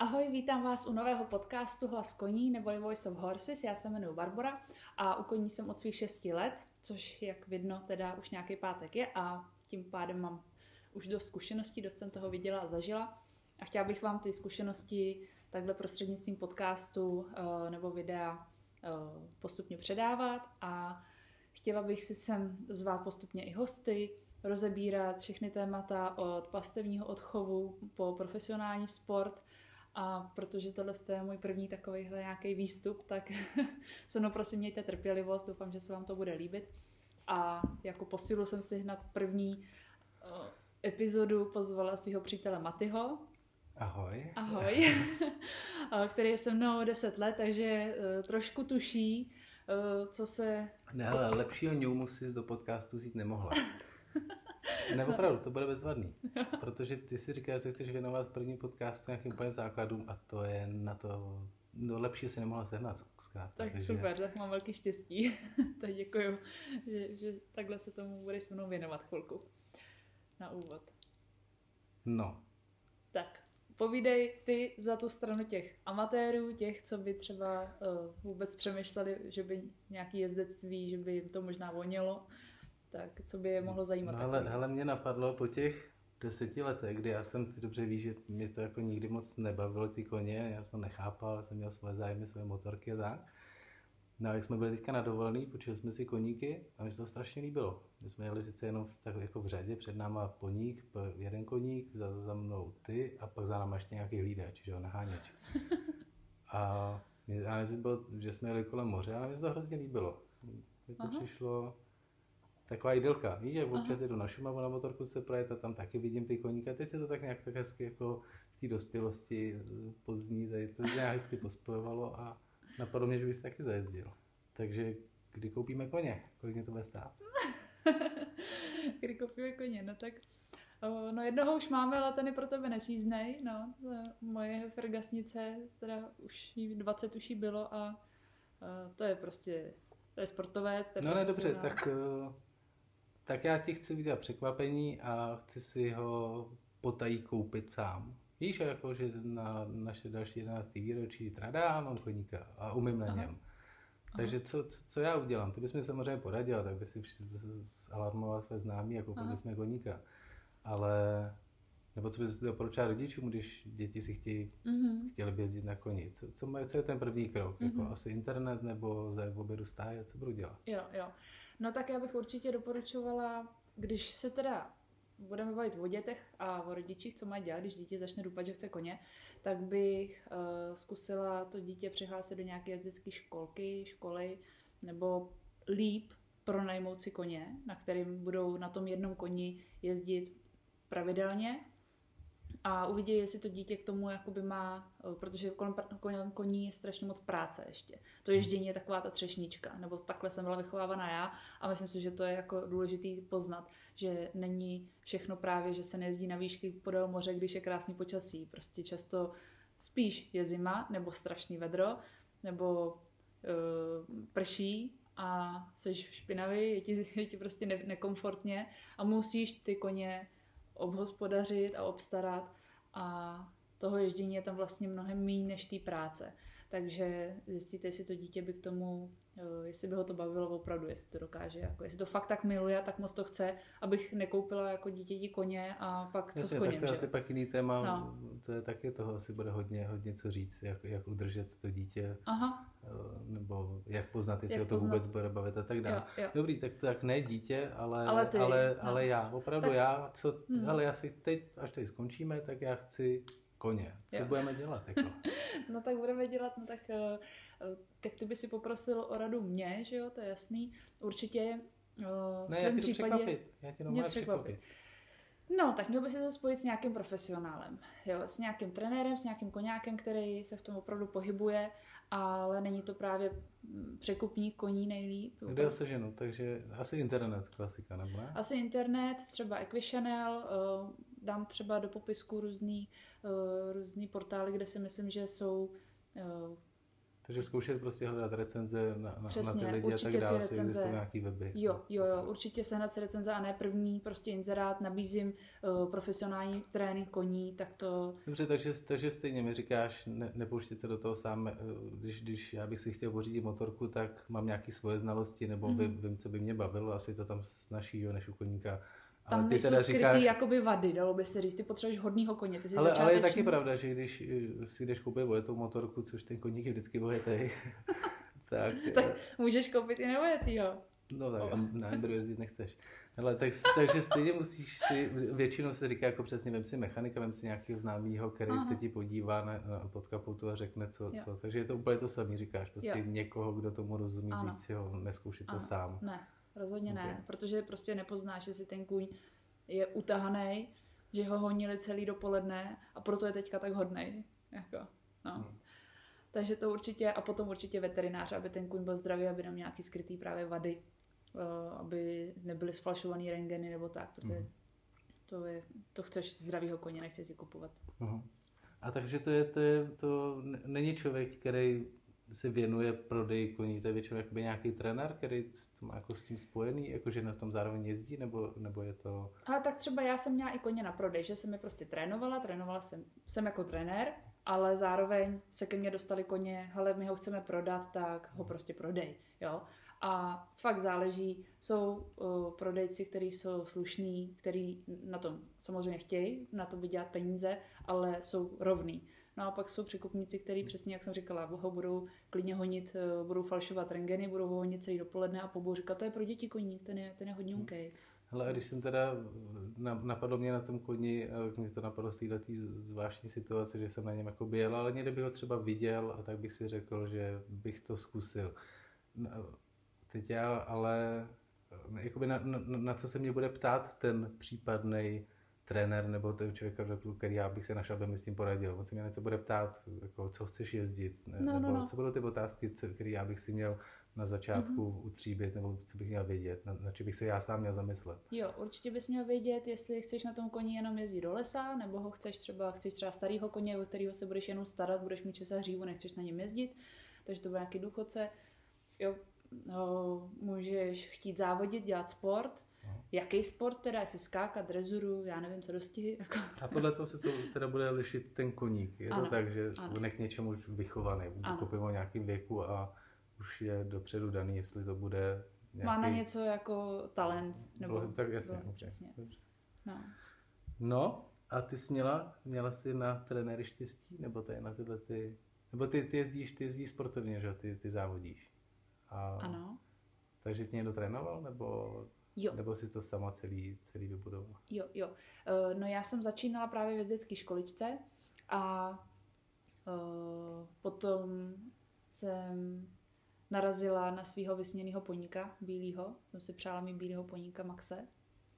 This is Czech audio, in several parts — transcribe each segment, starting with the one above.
Ahoj, vítám vás u nového podcastu Hlas koní neboli Voice of Horses. Já se jmenuji Barbara a u koní jsem od svých 6 let, což jak vidno teda už nějaký pátek je a tím pádem mám už dost zkušeností, dost jsem toho viděla a zažila. A chtěla bych vám ty zkušenosti takhle prostřednictvím podcastu uh, nebo videa uh, postupně předávat a chtěla bych si sem zvát postupně i hosty, rozebírat všechny témata od pastevního odchovu po profesionální sport, a protože tohle je můj první takovýhle nějaký výstup, tak se mnou prosím mějte trpělivost, doufám, že se vám to bude líbit. A jako posilu jsem si hned první uh, epizodu pozvala svého přítele Matyho. Ahoj. Ahoj. který je se mnou 10 let, takže uh, trošku tuší, co se... Ne, ale lepšího ňumu si do podcastu vzít nemohla. Ne, opravdu, to bude bezvadný. Protože ty si říkáš, že se chceš věnovat první podcastu nějakým úplným základům a to je na to, no lepší si nemohla sehnat zkrátka. Tak takže... super, tak mám velký štěstí. tak děkuju, že, že takhle se tomu budeš se mnou věnovat chvilku. Na úvod. No. Tak, povídej ty za tu stranu těch amatérů, těch, co by třeba uh, vůbec přemýšleli, že by nějaký jezdectví, že by jim to možná vonilo tak co by je mohlo zajímat? No, ale, hele, mě napadlo po těch deseti letech, kdy já jsem, ty dobře víš, že mě to jako nikdy moc nebavilo ty koně, já jsem nechápal, jsem měl své zájmy, své motorky a tak. No a jak jsme byli teďka na dovolený, počuli jsme si koníky a mi se to strašně líbilo. My jsme jeli sice jenom v, tak jako v řadě, před náma poník, jeden koník, za, za mnou ty a pak za náma ještě nějaký hlídač, že jo, naháněč. A já nevím, že jsme jeli kolem moře, ale mi se to hrozně líbilo. Mně to Aha. přišlo, taková idylka. Víš, jak občas jedu na Šumavu na motorku se projet a tam taky vidím ty koníky. A teď se to tak nějak tak hezky jako v té dospělosti eh, pozdní, tady to nějak hezky pospojovalo a napadlo mě, že bys taky zajezdil. Takže kdy koupíme koně? Kolik mě to bude stát? kdy koupíme koně? No tak No jednoho už máme, ale ten je pro tebe nesíznej, no. Moje fergasnice, teda už 20 už jí bylo a to je prostě, to je sportovec. To je no ne, dobře, tak tak já ti chci vidět překvapení a chci si ho potají koupit sám. Víš, jako, že na naše další 11. výročí trada mám koníka a umím na Aha. něm. Takže co, co, co já udělám? Ty bys mi samozřejmě poradila, tak by si zalarmoval své známí a koupili bychom koníka. Ale, nebo co bys doporučila rodičům, když děti si chtějí, mm-hmm. chtěli by jezdit na koni? Co, co, co je ten první krok? Mm-hmm. Jako mhm. asi internet nebo za obědu stáje? Co budu dělat? Jo, jo. No tak já bych určitě doporučovala, když se teda budeme bavit o dětech a o rodičích, co mají dělat, když dítě začne dupat, že chce koně, tak bych uh, zkusila to dítě přihlásit do nějaké jezdecké školky, školy, nebo líp pronajmout si koně, na kterým budou na tom jednom koni jezdit pravidelně a uvidí, jestli to dítě k tomu jakoby má, eh, protože kolem koní je strašně moc práce ještě. To ježdění je taková ta třešnička, nebo takhle jsem byla vychovávaná já a myslím si, že to je jako důležitý poznat, že není všechno právě, že se nejezdí na výšky podél moře, když je krásný počasí. Prostě často spíš je zima, nebo strašný vedro, nebo uh, prší a jsi špinavý, je ti, je ti prostě ne, nekomfortně a musíš ty koně obhospodařit a obstarat a toho ježdění je tam vlastně mnohem méně než té práce. Takže zjistíte, jestli to dítě by k tomu, eh, jestli by ho to bavilo opravdu, jestli to dokáže, jako jestli to fakt tak miluje, tak moc to chce, abych nekoupila jako dítěti koně a pak co Jasně, s koněm. Tak to je asi pak jiný téma, no. to je taky toho asi bude hodně, hodně co říct, jak, jak udržet to dítě, Aha. Eh, nebo jak poznat, jestli jak ho to poznat. vůbec bude bavit a tak dále. Jo, jo. Dobrý, tak, tak ne dítě, ale, ale, ty, ale, no. ale já, opravdu tak, já, co, hmm. ale já si teď, až tady skončíme, tak já chci koně. Co jo. budeme dělat? Jako? no tak budeme dělat, no tak, uh, tak ty by si poprosil o radu mě, že jo, to je jasný. Určitě uh, ne, já tě případě... překvapit. Já tě mě překvapit. překvapit. No, tak měl by se spojit s nějakým profesionálem, jo, s nějakým trenérem, s nějakým koněkem, který se v tom opravdu pohybuje, ale není to právě mm, překupník koní nejlíp. Kde ho seženu, takže asi internet, klasika, nebo ne? Asi internet, třeba Equichannel, uh, dám třeba do popisku různý, uh, různý portály, kde si myslím, že jsou uh, Takže zkoušet prostě hledat recenze na, na, Přesně, na ty lidi a tak dále, recenze- existují nějaký weby. Jo, jo, jo, určitě sehnat si recenze a ne první prostě inzerát, nabízím uh, profesionální trénink koní, tak to, Dobře, takže, takže stejně mi říkáš, ne, nepouštět se do toho sám, eh, když, když já bych si chtěl pořídit motorku, tak mám nějaké svoje znalosti, nebo Mhm. vím, vím, co by mě bavilo, asi to tam snaží, jo, než u koníka. Tam Ale ty nejsou teda skrytý říkáš, jakoby vady, dalo by se říct, ty potřebuješ hodnýho koně, ty jsi ale, ale je taky pravda, že když si jdeš koupit vojetou motorku, což ten koník je vždycky vojetý, tak, Tak můžeš koupit i nevojetýho. no tak O. na Emberu jezdit nechceš. Ale tak, takže stejně musíš si, většinou se říká jako přesně, vem si mechanika, vem si nějakého známého, který Aha. se ti podívá na, na pod kapotu a řekne, co, Jo. co. Takže je to úplně to samé, říkáš, prostě Jo. někoho, kdo tomu rozumí, Ano. říct si ho, neskoušet to sám. Ne, rozhodně Ok. ne, protože prostě nepoznáš, jestli ten kůň je utahaný, že ho honili celý dopoledne a proto je teďka tak hodnej. Jako, no. Hmm. Takže to určitě, a potom určitě veterinář, aby ten kůň byl zdravý, aby neměl nějaký skrytý právě vady, eh, aby nebyly sfalšovaný rengeny nebo tak, protože Mhm. to, je, to chceš zdravýho koně, nechceš si kupovat. Aha. A takže to je, to je, to není člověk, který se věnuje prodeji koní, to je většinou jakoby nějaký trenér, který s, tom, jako s tím spojený, jakože na tom zároveň jezdí, nebo, nebo je to... Ale tak třeba já jsem měla i koně na prodej, že jsem je prostě trénovala, trénovala jsem, jsem jako trenér, ale zároveň se ke mně dostali koně, hele, my ho chceme prodat, tak ho prostě prodej, jo. A fakt záleží, jsou uh, prodejci, kteří jsou slušní, kteří na tom samozřejmě chtějí, na to vydělat peníze, ale jsou rovný. No a pak jsou překupníci, kteří přesně, jak jsem říkala, ho budou klidně honit, eh, budou falšovat rengeny, budou ho honit celý dopoledne a po budou říkat, to je pro děti koní, ten je, ten je hodně unkej. Hele, a když jsem teda, na- napadlo mě na tom koni, a mě to napadlo z této zvláštní situace, že jsem na něm jako byl, ale někde bych ho třeba viděl a tak bych si řekl, že bych to zkusil. No, Teď já ale, eh, jakoby na, na, na co se mě bude ptát ten případný trenér nebo ten člověk, který já bych se našel, aby mi s tím poradil. On se mě něco bude ptát, jako, co chceš jezdit, ne, No, no, nebo no. co budou ty otázky, které já bych si měl na začátku mm-hmm. utříbit, nebo co bych měl vědět, na, na čem bych se já sám měl zamyslet. Jo, určitě bys měl vědět, jestli chceš na tom koni jenom jezdit do lesa, nebo ho chceš třeba, chceš třeba starého koně, o kterého se budeš jenom starat, budeš mít čas a hřívu, nechceš na něm jezdit, takže to bude nějaký důchodce. Jo, no, můžeš chtít závodit, dělat sport. Jaký sport teda, jestli skákat, drezuru, já nevím, co dostihy, jako. A podle toho se to teda bude lišit ten koník. Je Ano, to tak, že ano. k něčemu už vychovaný. Koupím ho nějakým věku a už je dopředu daný, jestli to bude nějaký... Má na něco jako talent, nebo... Bylo- tak jasně, no, dobře, přesně. dobře. No. No, a ty jsi měla, měla jsi na trenéry štěstí, nebo tady na tyhle ty... Nebo ty, ty jezdíš, ty jezdíš sportovně, že jo? ty, ty závodíš. A, Ano. Takže tě někdo trénoval, nebo, Jo. nebo jsi to sama celý, celý vybudovala? Jo, jo. Eh, No já jsem začínala právě ve jezdecké školičce a eh, potom jsem narazila na svého vysněného poníka, bílého. Jsem si přála mít bílého poníka Maxe.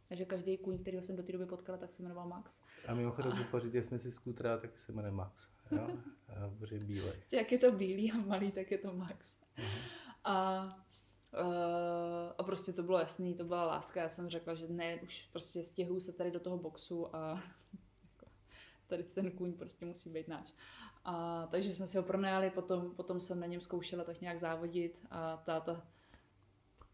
Takže každý kůň, kterého jsem do té doby potkala, tak se jmenoval Max. A mimochodem, že pořídili jsme si skútra, tak se jmenuje Max. Jo? A bílej. Prostě jak je to bílý a malý, tak je to Max. A, eh, a prostě to bylo jasný, to byla láska. Já jsem řekla, že ne, už prostě stěhuju se tady do toho boxu a tady ten kůň prostě musí být náš. A, takže jsme si ho pronajali, potom, potom jsem na něm zkoušela tak nějak závodit a táta,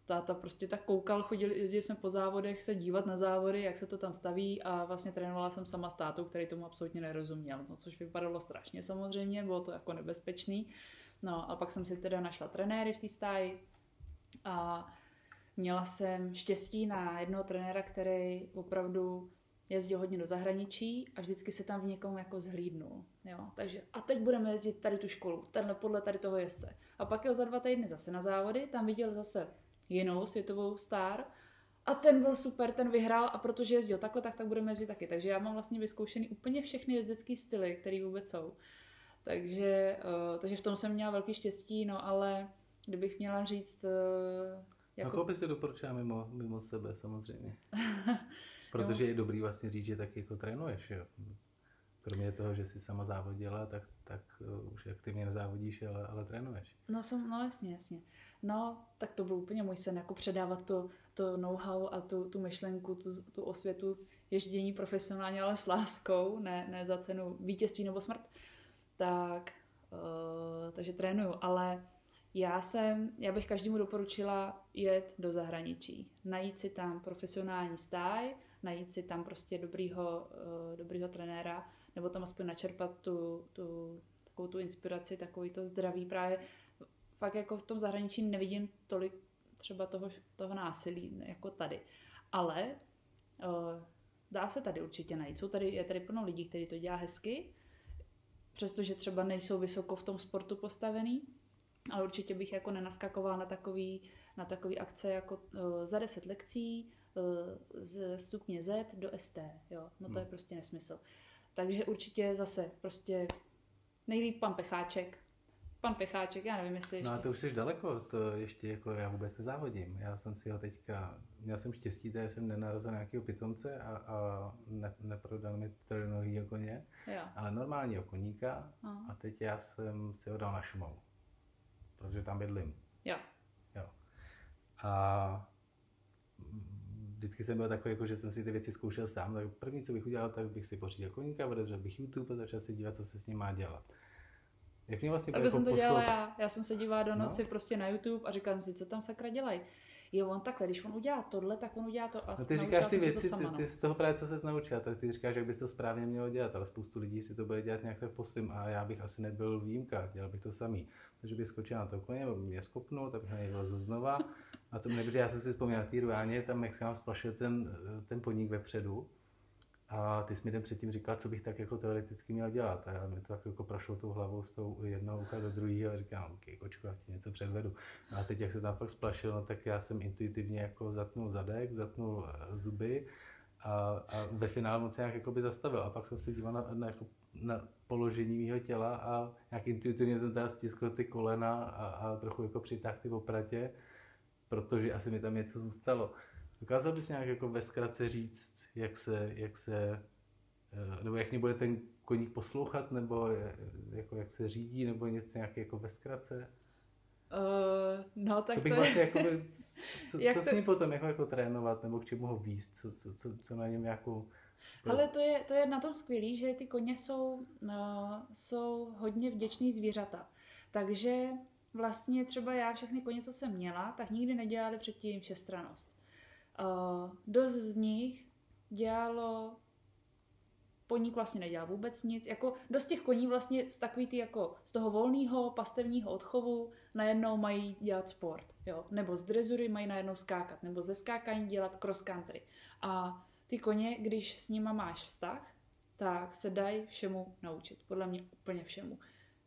táta prostě tak koukal, chodili, jezdili jsme po závodech se dívat na závody, jak se to tam staví a vlastně trénovala jsem sama s tátou, který tomu absolutně nerozuměl, no, což vypadalo strašně samozřejmě, bylo to jako nebezpečný. No a pak jsem si teda našla trenéry v té stáji a měla jsem štěstí na jednoho trenéra, který opravdu jezdil hodně do zahraničí a vždycky se tam v někom jako zhlídnul. Jo? Takže a teď budeme jezdit tady tu školu, tenhle podle tady toho jezdce. A pak jel za dva týdny zase na závody, tam viděl zase jinou světovou star a ten byl super, ten vyhrál a protože jezdil takhle, tak tak budeme jezdit taky. Takže já mám vlastně vyzkoušený úplně všechny jezdecké styly, které vůbec jsou. Takže, uh, takže v tom jsem měla velký štěstí, no ale kdybych měla říct, uh, Jako... jako... No, koupit si doporučuji mimo, mimo sebe samozřejmě. Protože je dobrý vlastně říct, že taky jako trénuješ, jo. Kromě toho, že jsi sama závodila, tak, tak uh, už aktivně nezávodíš, ale, ale trénuješ. No, jsem, no jasně, jasně. No, tak to byl úplně můj sen, jako předávat to, to know-how a tu, tu myšlenku, tu, tu osvětu ježdění profesionálně, ale s láskou, ne, ne za cenu vítězství nebo smrt. Tak uh, takže trénuju, ale já jsem, já bych každému doporučila jet do zahraničí, najít si tam profesionální stáj, najít si tam prostě dobrýho, uh, dobrýho trenéra, nebo tam aspoň načerpat tu, tu, takovou tu inspiraci, takový to zdraví právě. Fakt jako v tom zahraničí nevidím tolik třeba toho, toho násilí jako tady. Ale uh, dá se tady určitě najít. Jsou tady, je tady plno lidí, kteří to dělá hezky, přestože třeba nejsou vysoko v tom sportu postavený, ale určitě bych jako nenaskakovala na takový, na takový akce jako uh, za 10 lekcí uh, z stupně Z do ST, jo, no to hmm. je prostě nesmysl. Takže určitě zase prostě nejlíp pan Pecháček, pan Pecháček, já nevím, jestli ještě... No a to už jsi daleko, to ještě jako já vůbec nezávodím. Já jsem si ho teďka, měl jsem štěstí, že jsem nenarazil nějakého pitomce a, a ne, neprodal mi trojnohý koně, jo. ale normálního koníka Aha. a teď já jsem si ho dal na Šumavu, protože tam bydlím. Jo. Jo. A vždycky jsem byl takový, jako, že jsem si ty věci zkoušel sám, tak první, co bych udělal, tak bych si pořídil koníka, otevřel bych YouTube a začal se dívat, co se s ním má dělat. Jak mě vlastně jako jsem to dělala já. Já jsem se dívala do no. noci no? prostě na YouTube a říkal jsem si, co tam sakra dělají. Jo, on takhle, když on udělá tohle, tak on udělá to a no ty říkáš ty věci, sama, ty, ty, z toho právě, co se naučila, tak ty říkáš, jak bys to správně mělo dělat, ale spoustu lidí si to bude dělat nějak tak po svým a já bych asi nebyl výjimka, dělal bych to samý. Takže bych skočil na to koně, mě skopnul, tak bych na něj vlezl znova. A to mě, protože já jsem si vzpomněl na té ruáně, tam jak se nám splašil ten, ten podnik vepředu, a ty jsi mi den předtím říkal, co bych tak jako teoreticky měl dělat. A já mi to tak jako prošlo tou hlavou z tou jednoho ucha do druhého a říkám, OK, kočko, já ti něco předvedu. A teď, jak se tam fakt splašil, no, tak já jsem intuitivně jako zatnul zadek, zatnul eh, zuby a, a ve finále moc nějak jako by zastavil. A pak jsem se díval na, na, jako, na položení mého těla a nějak intuitivně jsem teda stiskl ty kolena a, a trochu jako přitáhl ty opratě, protože asi mi tam něco zůstalo. Dokázal bys nějak jako ve zkratce říct, jak se, jak se, eh, nebo jak mě bude ten koník poslouchat, nebo jako jak se řídí, nebo něco nějaké jako ve zkratce? Uh, no, tak co bych to vlastně je... jako, co, co to... s ním potom jako, jako trénovat, nebo k čemu ho výst, co, co, co, co na něm jako... Ale to je, to je na tom skvělý, že ty koně jsou, uh, jsou hodně vděční zvířata. Takže vlastně třeba já všechny koně, co jsem měla, tak nikdy nedělali předtím všestranost. Uh, dost z nich dělalo poník vlastně nedělá vůbec nic. Jako dost těch koní vlastně z takový ty jako z toho volného pastevního odchovu najednou mají dělat sport, jo. Nebo z drezury mají najednou skákat, nebo ze skákání dělat cross country. A ty koně, když s nima máš vztah, tak se dají všemu naučit. Podle mě úplně všemu.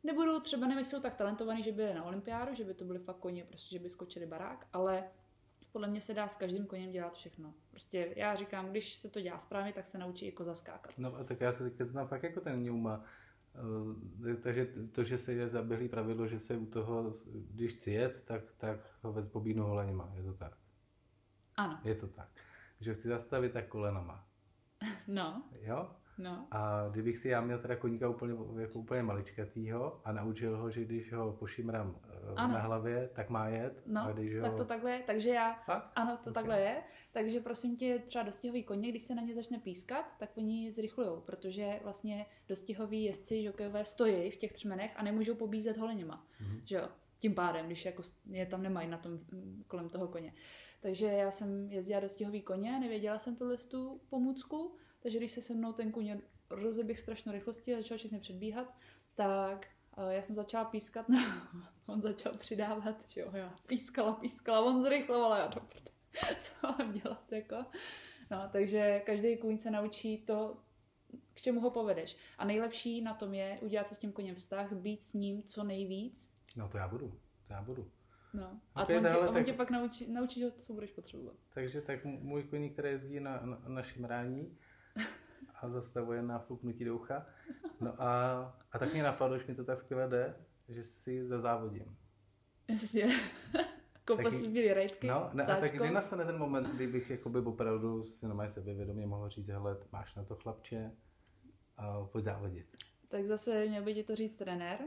Nebudou třeba, nevím, jsou tak talentovaní, že by na olympiádu, že by to byly fakt koně, prostě, že by skočili barák, ale podle mě se dá s každým koněm dělat všechno. Prostě já říkám, když se to dělá správně, tak se naučí jako zaskákat. No a tak já se teďka znám fakt jako ten Newma. Eh, takže to, že se je zaběhlý pravidlo, že se u toho, když chci jet, tak, tak ho vez bobínu holenima. Je to tak? Ano. Je to tak. Že chci zastavit, tak kolenama. No. Jo? No. A kdybych si já měl teda koníka úplně, jako úplně maličkatýho a naučil ho, že když ho pošimrám eh, ano. na hlavě, tak má jet. No, a když tak ho... to takhle je. Takže já, Fakt? ano, to okay. takhle je. Takže prosím tě, třeba dostihový koně, když se na ně začne pískat, tak oni zrychlují, protože vlastně dostihoví jezdci, žokejové stojí v těch třmenech a nemůžou pobízet holeněma. Mm-hmm. Že jo? Tím pádem, když jako je tam nemají na tom kolem toho koně. Takže já jsem jezdila dostihový koně, nevěděla jsem tuhle tu pomůcku, takže když se se mnou ten kůň rozeběh strašnou rychlostí a začal všechny předbíhat, tak uh, já jsem začala pískat, no, on začal přidávat, že jo, já pískala, pískala, on zrychloval já to, co mám dělat, jako. No, takže každý kůň se naučí to, k čemu ho povedeš. A nejlepší na tom je udělat se s tím koněm vztah, být s ním co nejvíc. No to já budu, to já budu. No. A okay, on, tě, on tak... tě pak naučí, naučí, co budeš potřebovat. Takže tak můj koník, který jezdí na, na, na šimrání, a zastavuje na fuknutí do ucha. No a, a tak mě napadlo, že mi to tak skvěle jde, že si zazávodím. Jasně. Kopa si zbílý rejtky, No, ne, a tak kdy nastane ten moment, kdy bych jakoby opravdu si na sebevědomě mohl říct, hele, máš na to chlapče, a pojď závodit. Tak zase měl by ti to říct trenér,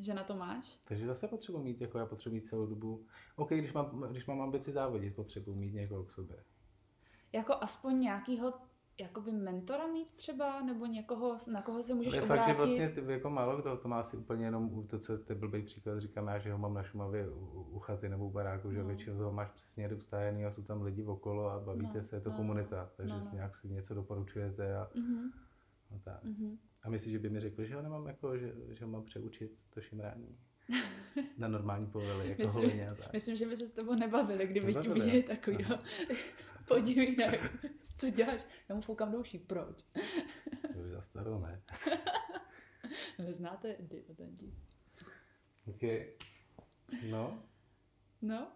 že na to máš. Takže zase potřebuji mít, jako já potřebuji mít celou dobu. OK, když mám, když mám ambici závodit, potřebuji mít někoho k sobě. Jako aspoň nějakýho jakoby mentora mít třeba, nebo někoho, na koho se můžeš Ale je obrátit. fakt, že vlastně ty, jako málo kdo to má asi úplně jenom to, co ty blbý příklad říkám já, že ho mám na Šumavě u, u chaty nebo u baráku, že No. většinou toho máš přesně někde ustajený a jsou tam lidi okolo a bavíte No, se, je to no, komunita, takže no, si no. nějak si něco doporučujete a, Mhm, a tak. mhm. A myslíš, že by mi řekl, že ho nemám jako, že, že ho mám přeučit to šimrání? Na normální povely, jako Myslím- holině a tak. Myslím, že by se s tebou nebavili, kdyby ti viděli jo? takový, Aha. podívej, co děláš, já mu foukám douší, proč? To už zastaro, ne? Znáte diletanti? OK. No, No.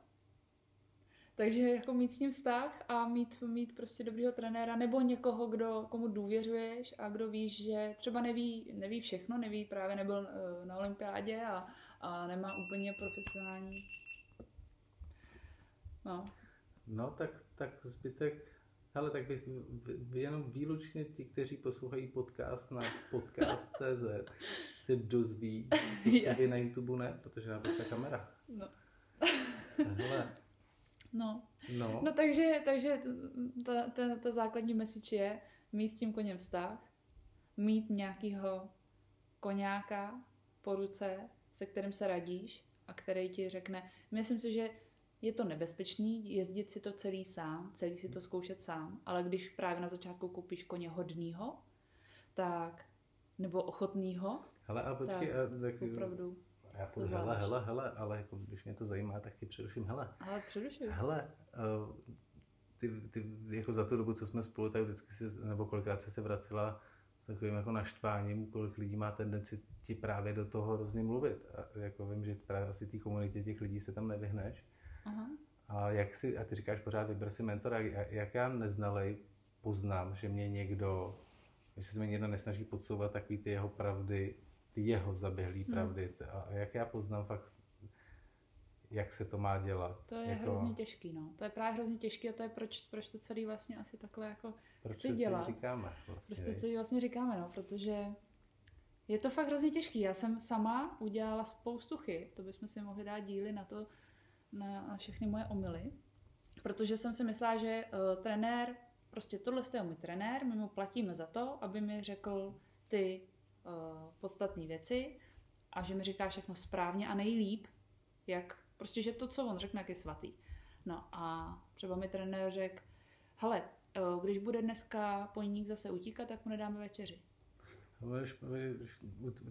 Takže jako mít s ním vztah a mít, mít prostě dobrýho trenéra nebo někoho, kdo, komu důvěřuješ a kdo víš, že třeba neví, neví všechno, neví právě nebyl eh, na olympiádě a, a nemá úplně profesionální. No, no tak, tak zbytek, hele, tak vy, vy, vy jenom výlučně ti, kteří poslouchají podcast na podcast.cz se dozví, vy na YouTube ne, protože na to je kamera. no, Hele, no. no, No takže, takže ta, ta, ta základní message je mít s tím koněm vztah, mít nějakýho koňáka po ruce, se kterým se radíš a který ti řekne, myslím si, že je to nebezpečný jezdit si to celý sám, celý si to zkoušet sám, ale když právě na začátku koupíš koně hodnýho, tak nebo ochotnýho, hele, a počkej, tak, a, tak, opravdu. Já půjdu, hele, zvládáš. hele, hele, ale jako, když mě to zajímá, tak ti především, hele, Ale předušuju. Hele, eh, ty, ty, jako za tu dobu, co jsme spolu, tak vždycky si, nebo kolikrát jsi se vracela s takovým jako naštváním, kolik lidí má tendenci ti právě do toho hrozně mluvit. A jako vím, že právě asi té komunitě těch lidí se tam nevyhneš. Aha. A jak si, a ty říkáš pořád, vyber si mentora, jak, jak já neznalej poznám, že mě někdo, že se mi někdo nesnaží podsouvat takový ty jeho pravdy, ty jeho zaběhlý Hmm. pravdy. A, jak já poznám fakt, jak se to má dělat. To je jako, hrozně těžký, no. To je právě hrozně těžký a to je proč, proč to celý vlastně asi takhle jako Proč chci to dělat. říkáme vlastně, Prostě viď? co jí vlastně říkáme, no, protože je to fakt hrozně těžký. Já jsem sama udělala spoustu chyb, to bychom si mohli dát díly na to, na, na všechny moje omily, protože jsem si myslela, že uh, trenér, prostě tohle je můj trenér, my mu platíme za to, aby mi řekl ty uh, podstatné věci a že mi říká všechno správně a nejlíp, jak, prostě, že to, co on řekne, jak je svatý. No a třeba mi trenér řekl, hele, eh, když bude dneska poník zase utíkat, tak mu nedáme večeři.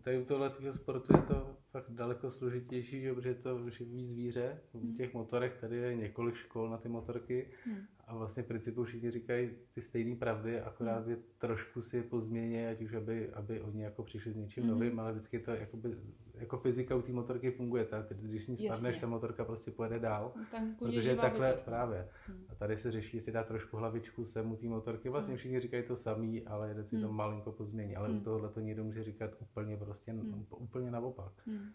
Tady u tohle sportu je to fakt daleko složitější, že, protože je to živý zvíře. V Hmm. těch motorech tady je několik škol na ty motorky Hmm. A vlastně v principu všichni říkají ty stejné pravdy, akorát Hmm. je trošku si je pozměně, ať už aby, aby oni jako přišli s něčím Mhm. novým, ale vždycky to jakoby, jako fyzika u té motorky funguje tak, když s ní spadneš, Jasně. ta motorka prostě pojede dál. No, Protože živá takhle bytost, právě. Hmm. A tady se řeší, jestli dá trošku hlavičku sem u té motorky. Vlastně Hmm. všichni říkají to samý, ale jeden si to Hmm. malinko pozmění. Ale u Hmm. tohohle to někdo může říkat úplně prostě Hmm. úplně naopak. Hmm.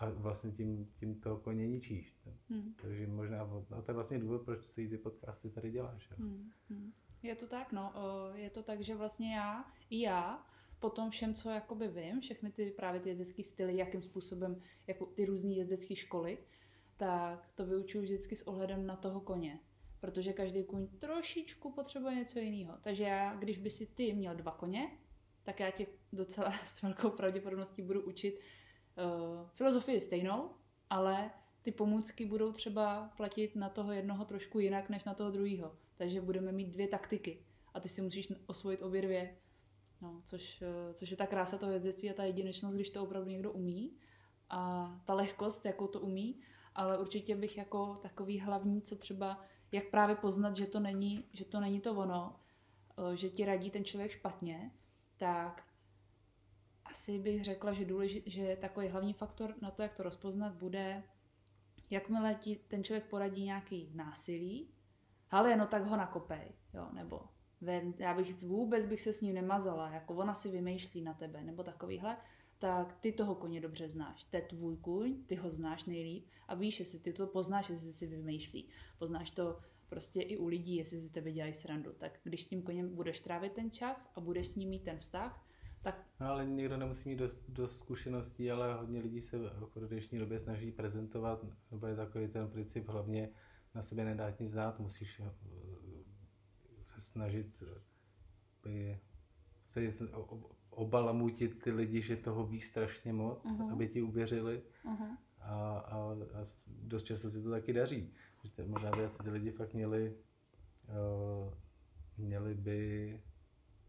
A vlastně tím, tím toho koně ničíš. Hmm. Takže možná, a to je vlastně důvod, proč si ty podcasty tady děláš. Jo? Hmm. Hmm. Je to tak, no. Je to tak, že vlastně já, i já, po tom všem, co jakoby vím, všechny ty právě ty jezdecké styly, jakým způsobem, jako ty různé jezdecké školy, tak to vyučuju vždycky s ohledem na toho koně. Protože každý kuň trošičku potřebuje něco jiného. Takže já, když by si ty měl dva koně, tak já tě docela s velkou pravděpodobností budu učit uh, filozofii stejnou, ale ty pomůcky budou třeba platit na toho jednoho trošku jinak než na toho druhého. Takže budeme mít dvě taktiky a ty si musíš osvojit obě dvě. No, což, eh, což je ta krása toho jezdectví a ta jedinečnost, když to opravdu někdo umí a ta lehkost, jakou to umí, ale určitě bych jako takový hlavní, co třeba, jak právě poznat, že to není, že to, není to ono, eh, že ti radí ten člověk špatně, tak asi bych řekla, že, důležit, že takový hlavní faktor na to, jak to rozpoznat, bude, jakmile ti ten člověk poradí nějaký násilí, ale no tak ho nakopej, jo, nebo vem, já bych vůbec bych se s ním nemazala, jako ona si vymýšlí na tebe, nebo takovýhle, tak ty toho koně dobře znáš. To je tvůj kuň, ty ho znáš nejlíp a víš, jestli ty to poznáš, jestli si vymýšlí. Poznáš to prostě i u lidí, jestli si tebe dělají srandu. Tak když s tím koněm budeš trávit ten čas a budeš s ním mít ten vztah, tak No, ale někdo nemusí mít dost, dost zkušeností, ale hodně lidí se jako v dnešní době snaží prezentovat, nebo je takový ten princip hlavně na sebe nedát nic znát, musíš eh, se snažit eh, by se obalamutit ty lidi, že toho ví strašně moc, uh-huh. aby ti uvěřili. Uh-huh. A, a, a dost často si to taky daří. Možná by asi ty lidi fakt měli, uh, měli by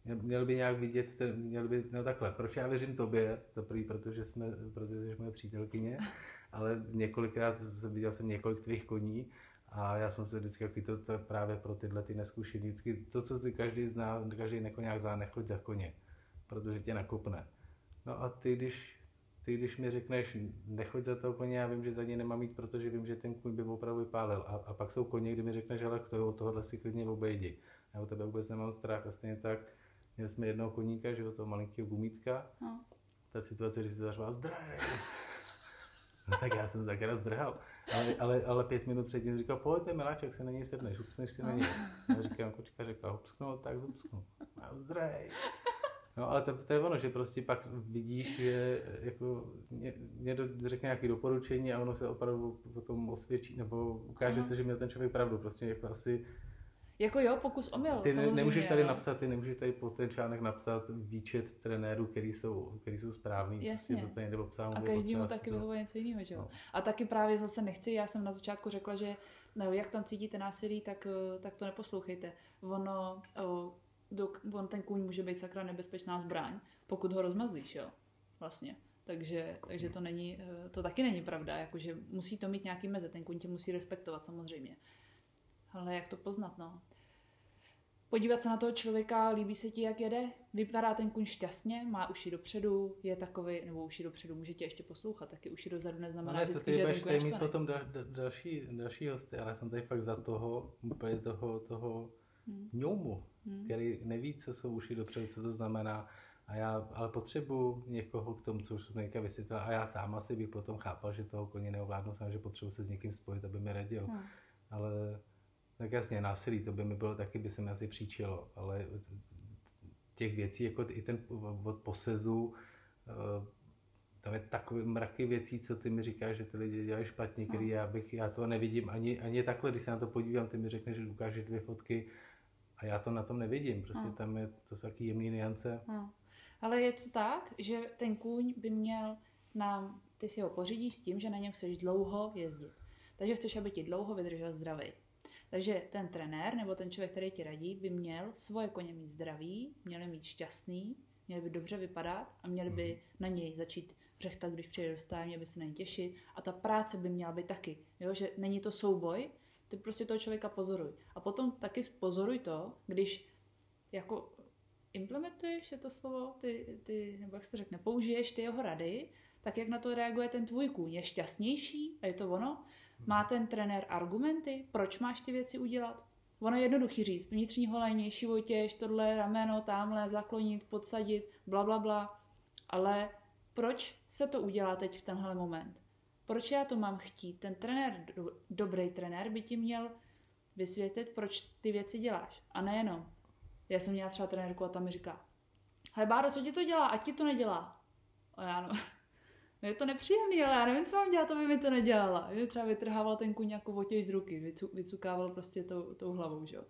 Měl by nějak vidět, ten, měl by, no takhle, proč já věřím tobě, za prvý, protože jsme, protože jsi moje přítelkyně, ale několikrát, viděl jsem několik tvých koní a já jsem se vždycky jaký to, to právě pro tyhle ty neskušený, vždycky to, co si každý zná, každý nekoněk zná, nechoď za koně, protože tě nakopne. No a ty, když, ty, když mi řekneš, nechoď za toho koně, já vím, že za něj nemám mít, protože vím, že ten kůň by opravdu vypálil. A, a pak jsou koně, kdy mi řekneš, ale to, tohohle si klidně obejdi. Já o tebe vůbec nemám strach a stejně tak Měli jsme jednoho koníka, že toho malinkého gumítka. No. Ta situace, když se zařval zdrhej. No tak já jsem taky zdrhal. Ale, ale, ale pět minut předtím říkal, pojďte miláček, se na něj sedneš, upsneš si na něj. Já říkám, kočka řekla, upsknu, tak upsknu. A zdrhej. No ale to, to, je ono, že prostě pak vidíš, že jako někdo řekne nějaké doporučení a ono se opravdu potom osvědčí, nebo ukáže Aha. se, že měl ten člověk pravdu. Prostě jako asi jako jo, pokus omyl. Ty ne, nemůžeš tady napsat, ty nemůžeš tady po ten článek napsat výčet trenérů, který jsou, který jsou správný. Jasně. To tady obsahám, a každému taky vyhovuje něco jiného, že jo. No. A taky právě zase nechci, já jsem na začátku řekla, že no, jak tam cítíte násilí, tak, eh, tak to neposlouchejte. Ono, o, dok, on ten kůň může být sakra nebezpečná zbraň, pokud ho rozmazlíš, jo. Vlastně. Takže, takže to není, eh, to taky není pravda, jakože musí to mít nějaký meze, ten kůň tě musí respektovat samozřejmě. Ale jak to poznat, no? podívat se na toho člověka, líbí se ti, jak jede, vypadá ten kuň šťastně, má uši dopředu, je takový, nebo uši dopředu, může tě ještě poslouchat, taky uši dozadu neznamená no ne, vždycky, to že ten mít potom da, da, další, další hosty, ale jsem tady fakt za toho, úplně toho, toho hmm. ňoumu, hmm. který neví, co jsou uši dopředu, co to znamená. A já ale potřebuji někoho k tomu, co už jsem vysvětlil. A já sám asi bych potom chápal, že toho koně neovládnu, že potřebuji se s někým spojit, aby mi radil. Hmm. Ale tak jasně, násilí, to by mi bylo taky, by se mi asi příčilo, ale těch věcí, jako i ten od posezu, eh, tam je takové mraky věcí, co ty mi říkáš, že ty lidi dělají špatně, který no. já bych, já to nevidím ani, ani takhle, když se na to podívám, ty mi řekneš, že ukážeš dvě fotky a já to na tom nevidím, prostě no. tam je, to jsou taky jemný niance. No. Ale je to tak, že ten kůň by měl nám, ty si ho pořídíš s tím, že na něm chceš dlouho jezdit. Takže chceš, aby ti dlouho vydržel zdravý. Takže ten trenér nebo ten člověk, který ti radí, by měl svoje koně mít zdravý, měli mít šťastný, měli by dobře vypadat a měli by mhm. na něj začít řechtat, když přijde do stáje, měli by se na něj těšit. A ta práce by měla být taky, jo? že není to souboj, ty prostě toho člověka pozoruj. A potom taky pozoruj to, když jako implementuješ je to slovo, ty, ty, nebo jak se to řekne, použiješ ty jeho rady, tak jak na to reaguje ten tvůj kůň? Je šťastnější? A je to ono? Má ten trenér argumenty, proč máš ty věci udělat? Ono je jednoduchý říct, vnitřní holej, mější vojtěž, tohle rameno, tamhle, zaklonit, podsadit, bla, bla, bla. Ale proč se to udělá teď v tenhle moment? Proč já to mám chtít? Ten trenér, do, dobrý trenér by ti měl vysvětlit, proč ty věci děláš. A nejenom. Já jsem měla třeba trenérku a tam mi říká, hej Báro, co ti to dělá? A ti to nedělá. A já no, No je to nepříjemný, ale já nevím, co mám dělat, aby mi to nedělala. Je třeba vytrhával ten kuň jako otěž z ruky, vycu, vycukával prostě tou, tou hlavou, že jo.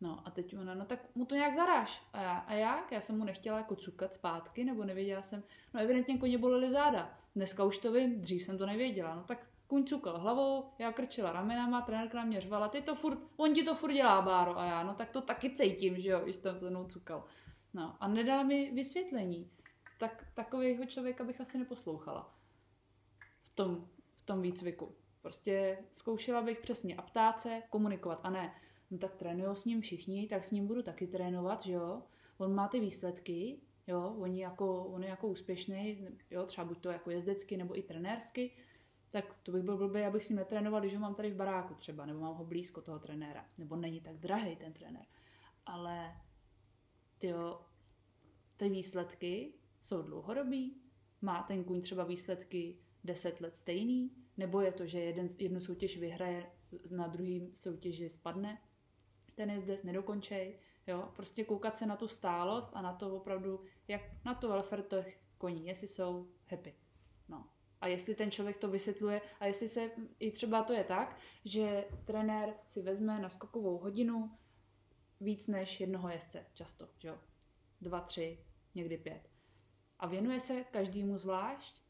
No a teď ona, no tak mu to nějak zaráž. A, já, a jak? Já jsem mu nechtěla jako cukat zpátky, nebo nevěděla jsem, no evidentně koně bolely záda. Dneska už to vím, dřív jsem to nevěděla. No tak kuň cukal hlavou, já krčila ramenama, trenérka na mě řvala, ty to furt, on ti to furt dělá, Báro. A já, no tak to taky cítím, že jo, když tam se mnou cukal. No a nedala mi vysvětlení tak takového člověka bych asi neposlouchala v tom, v tom výcviku. Prostě zkoušela bych přesně a ptát se, komunikovat a ne, no tak trénují s ním všichni, tak s ním budu taky trénovat, že jo. On má ty výsledky, jo, on je jako, on je jako úspěšný, jo, třeba buď to jako jezdecky nebo i trenérsky, tak to bych byl blbý, abych si netrénoval, když ho mám tady v baráku třeba, nebo mám ho blízko toho trenéra, nebo není tak drahý ten trenér. Ale ty ty výsledky jsou dlouhodobý? Má ten kůň třeba výsledky 10 let stejný? Nebo je to, že jeden, jednu soutěž vyhraje, na druhý soutěži spadne? Ten jezdec nedokončej. Jo? Prostě koukat se na tu stálost a na to opravdu, jak na to welfare těch koní, jestli jsou happy. No. A jestli ten člověk to vysvětluje a jestli se, i třeba to je tak, že trenér si vezme na skokovou hodinu víc než jednoho jezdce často, že jo? dva, tři, někdy pět. A věnuje se každému zvlášť,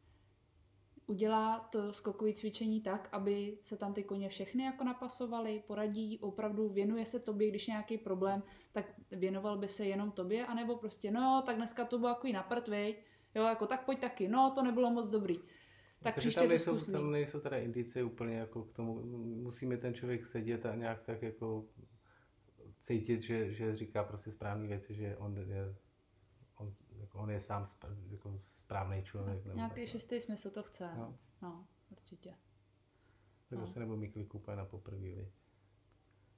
udělá to skokové cvičení tak, aby se tam ty koně všechny jako napasovaly, poradí, opravdu věnuje se tobě, když nějaký problém, tak věnoval by se jenom tobě, anebo prostě, no, tak dneska to bylo jako naprt, viď? Jo, jako tak pojď taky, no, to nebylo moc dobrý. Tak Takže tam nejsou, tam nejsou teda indicie úplně jako k tomu, musíme ten člověk sedět a nějak tak jako cítit, že, že říká prostě správné věci, že on je, on, jako on je sám spr, jako správný člověk. Nebo Nějaký tak, šestý smysl to chce. No, no určitě. Tak no. se nebudu mít kliku úplně na poprvé,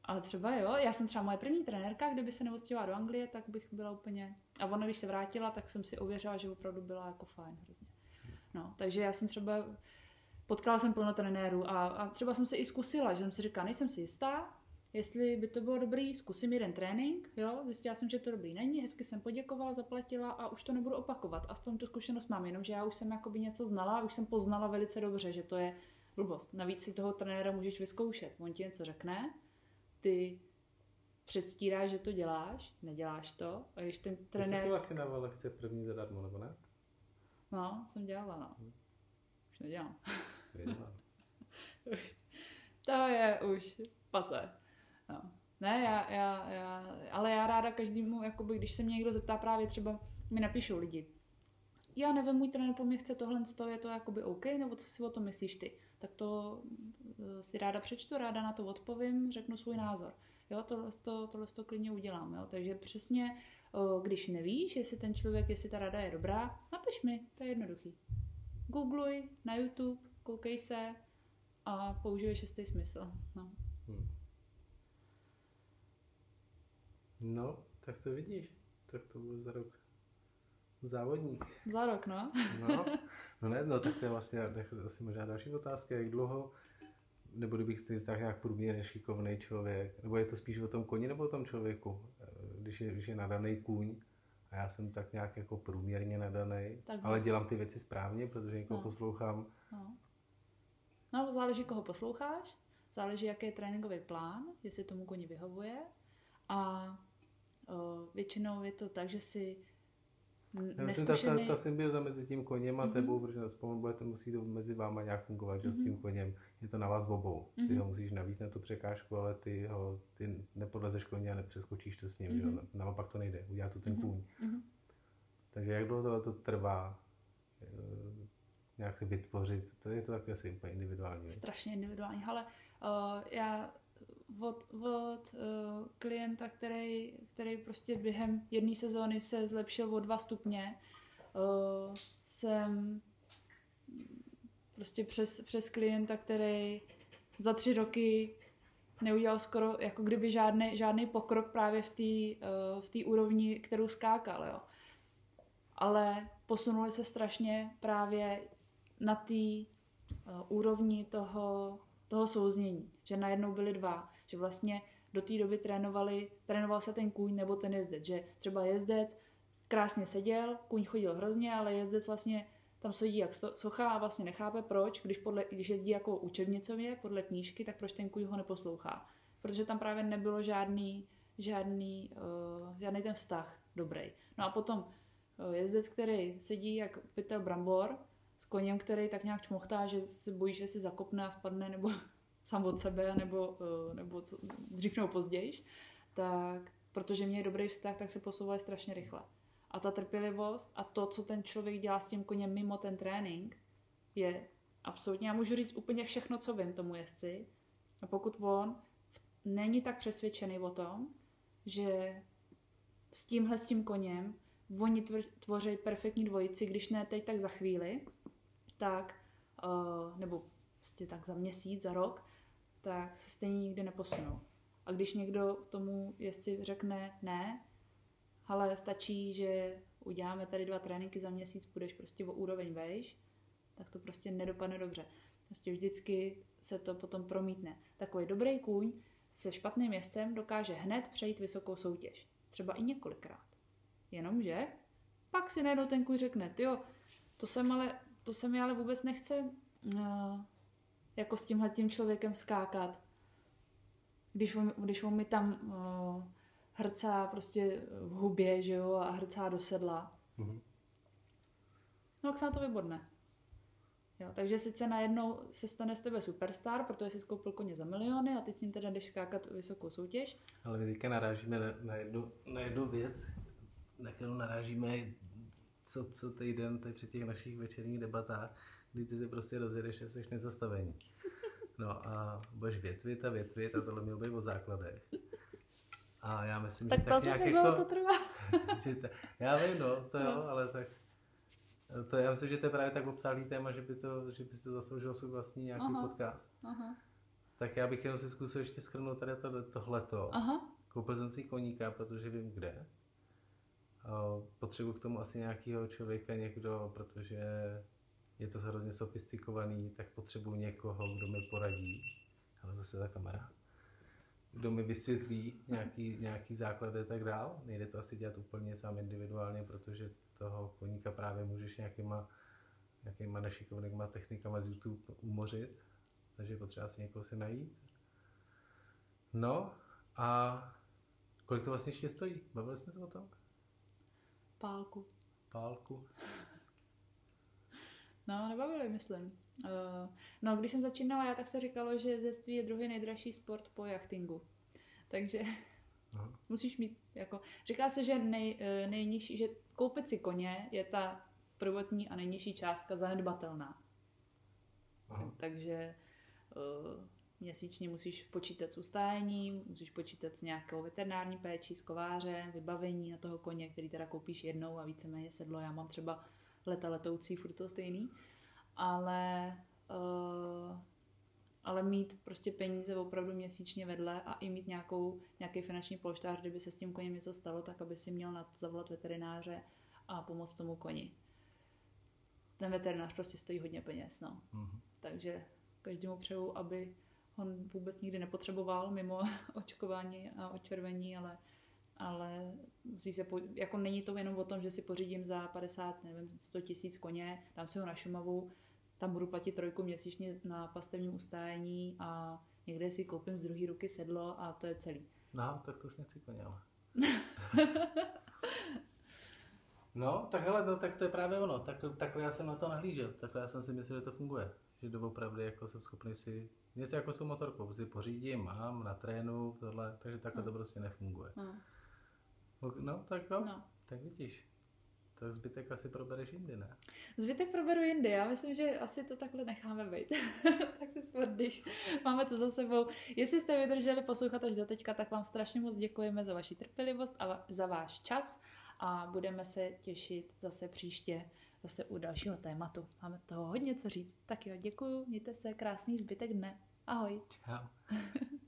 ale třeba jo, já jsem třeba moje první trenérka, kdyby se neodstěhovala do Anglie, tak bych byla úplně... A ona, když se vrátila, tak jsem si ověřila, že opravdu byla jako fajn hrozně. No, takže já jsem třeba... Potkala jsem plno trenérů a, a třeba jsem se i zkusila, že jsem si říkala, nejsem si jistá, jestli by to bylo dobrý, zkusím jeden trénink, jo, zjistila jsem, že to dobrý není, hezky jsem poděkovala, zaplatila a už to nebudu opakovat, aspoň tu zkušenost mám, jenomže já už jsem jakoby něco znala, už jsem poznala velice dobře, že to je blbost. Navíc si toho trenéra můžeš vyzkoušet, on ti něco řekne, ty předstíráš, že to děláš, neděláš to, a když ten trenér... Ty jsi vlastně na lekce první zadarmo, nebo ne? No, jsem dělala, no. Hm. Už nedělám. to je už pase. No. Ne, já, já, já, ale já ráda každému, jakoby, když se mě někdo zeptá právě třeba, mi napíšou lidi, já nevím, můj trenér po mně chce tohle, je to jakoby OK, nebo co si o tom myslíš ty? Tak to eh, si ráda přečtu, ráda na to odpovím, řeknu svůj názor. Jo, tohle, to, tohle to klidně udělám. Jo. Takže přesně, když nevíš, jestli ten člověk, jestli ta rada je dobrá, napiš mi, to je jednoduchý. Googluj na YouTube, koukej se a používej šestý smysl. No. Hmm. No, tak to vidíš. Tak to bude za rok závodník. Za rok, no. no, no ne, no tak to je vlastně asi možná další otázka, jak dlouho, nebo kdybych si tak nějak průměrně šikovný člověk, nebo je to spíš o tom koni nebo o tom člověku, když je, když je nadaný kůň, a já jsem tak nějak jako průměrně nadaný, ale dělám ty věci správně, protože někoho no. poslouchám. No. no, záleží, koho posloucháš, záleží, jaký je tréninkový plán, jestli tomu koni vyhovuje a většinou je to tak, že si já myslím, ta, ta, ta symbioza mezi tím koněm a mm-hmm. tebou, protože aspoň budete musí to mezi váma nějak fungovat, že mm-hmm. s tím mhm. koněm je to na vás obou. Mm-hmm. Ty mhm. ho musíš navíc na tu překážku, ale ty ho, ty nepodlezeš koně a nepřeskočíš to s ním, mm-hmm. že? Mhm. naopak to nejde, udělá to ten mm-hmm. kůň. Mm-hmm. Takže jak dlouho to trvá, eh, nějak se vytvořit, to je to také asi úplně individuální. Strašně individuální, ale uh, já od, od uh, klienta, který, který prostě během jedné sezóny se zlepšil o dva stupně, uh, jsem prostě přes, přes klienta, který za tři roky neudělal skoro jako kdyby žádný, žádný pokrok právě v té uh, v úrovni, kterou skákal. Jo. Ale posunuli se strašně právě na té uh, úrovni toho, toho souznění, že najednou byli dva, že vlastně do té doby trénovali, trénoval se ten kůň nebo ten jezdec, že třeba jezdec krásně seděl, kůň chodil hrozně, ale jezdec vlastně tam sedí jak socha a vlastně nechápe proč, když, podle, když jezdí jako učebnicově podle knížky, tak proč ten kůň ho neposlouchá. Protože tam právě nebylo žádný, žádný, uh, žádný ten vztah dobrý. No a potom uh, jezdec, který sedí jak pytel brambor, s koněm, který tak nějak čmochtá, že se bojí, že si zakopne a spadne, nebo sám od sebe, nebo, eh, nebo dřív nebo později, tak protože měli dobrý vztah, tak se posouvali strašně rychle. A ta trpělivost a to, co ten člověk dělá s tím koněm mimo ten trénink, je absolutně, já můžu říct úplně všechno, co vím tomu jezdci. A pokud on není tak přesvědčený o tom, že s tímhle s tím koněm oni tvoří perfektní dvojici, když ne teď, tak za chvíli, tak, uh, nebo prostě tak za měsíc, za rok, tak se stejně nikdy neposunou. A když někdo tomu jezdci řekne ne, ale stačí, že uděláme tady dva tréninky za měsíc, půjdeš prostě o úroveň vejš, tak to prostě nedopadne dobře. Prostě vždycky se to potom promítne. Takový dobrý kůň se špatným jezdcem dokáže hned přejít vysokou soutěž. Třeba i několikrát. Jenomže pak si najednou ten kůň řekne, jo, to jsem ale, to se mi ale vůbec nechce uh, jako s tímhle tím člověkem skákat. Když on, když on mi tam uh, hrcá prostě v hubě, že jo, a hrcá do sedla. Mhm. No, tak se na to vybodne. Jo, takže sice najednou se stane z tebe superstar, protože jsi koupil koně za miliony a ty s ním teda jdeš skákat vysokou soutěž. Ale my teďka narážíme na, na, jednu, na jednu věc, na kterou narážíme co, co týden tady při těch našich večerních debatách, kdy ty si prostě rozjedeš a jsi nezastavení. No a budeš větvit a větvit a tohle mělo být o základech. A já myslím, tak že to tak nějak jako, to trvá. že ta, já vím, no, to jo, No. ale tak to já myslím, že to je právě tak obsáhlý téma, že by to, že by si to zasloužilo svůj vlastní nějaký Aha. podcast. Aha, Tak já bych jenom si zkusil ještě schrnout tady to, tohleto. aha, Koupil jsem si koníka, protože vím kde. Potřebuji k tomu asi nějakého člověka, někdo, protože je to hrozně sofistikovaný, tak potřebuji někoho, kdo mi poradí. Ale zase ta kamera. Kdo mi vysvětlí nějaký, nějaký základy a tak dál. Nejde to asi dělat úplně sám individuálně, protože toho koníka právě můžeš nějakýma, nějakýma nešikovnýma technikama z YouTube umořit. Takže je potřeba si někoho si najít. No a kolik to vlastně ještě stojí? Bavili jsme se o tom? pálku. Pálku? No, nebavili, myslím. Uh, no, když jsem začínala já, tak se říkalo, že jezdectví je druhý nejdražší sport po jachtingu. Takže Aha. musíš mít, jako, říká se, že nej, eh, nejnižší, že koupit si koně je ta prvotní a nejnižší částka zanedbatelná. Aha. Takže uh, měsíčně musíš počítat s ustájením, musíš počítat s nějakou veterinární péčí, s kovářem, vybavení na toho koně, který teda koupíš jednou a víceméně sedlo. Já mám třeba leta letoucí, furt to stejný. Ale, uh, ale mít prostě peníze opravdu měsíčně vedle a i mít nějakou, nějaký finanční polštář, kdyby se s tím koněm něco stalo, tak aby si měl na to zavolat veterináře a pomoct tomu koni. Ten veterinář prostě stojí hodně peněz, no. Mhm. Takže každému přeju, aby on vůbec nikdy nepotřeboval mimo očkování a očervení, ale, ale musí se, po, jako není to jenom o tom, že si pořídím za 50, nevím, 100 tisíc koně, dám si ho na Šumavu, tam budu platit trojku měsíčně na pastevním ustájení a někde si koupím z druhé ruky sedlo a to je celý. No, tak to už nechci koně, ale. No, tak hele, no, tak to je právě ono. Tak, takhle já jsem na to nahlížel. Takhle já jsem si myslel, že to funguje. Že doopravdy jako jsem schopný si něco jako s tou motorkou si pořídím, mám, na trénu, tohle, takže takhle to prostě nefunguje. No, No, tak jo, no. tak vidíš. Tak zbytek asi probereš jindy, ne? Zbytek proberu jindy. Já myslím, že asi to takhle necháme být. tak si smrdíš. Máme to za sebou. Jestli jste vydrželi poslouchat až do teďka, tak vám strašně moc děkujeme za vaši trpělivost a za váš čas a budeme se těšit zase příště zase u dalšího tématu. Máme toho hodně co říct. Tak jo, děkuju, mějte se, krásný zbytek dne. Ahoj. Čau.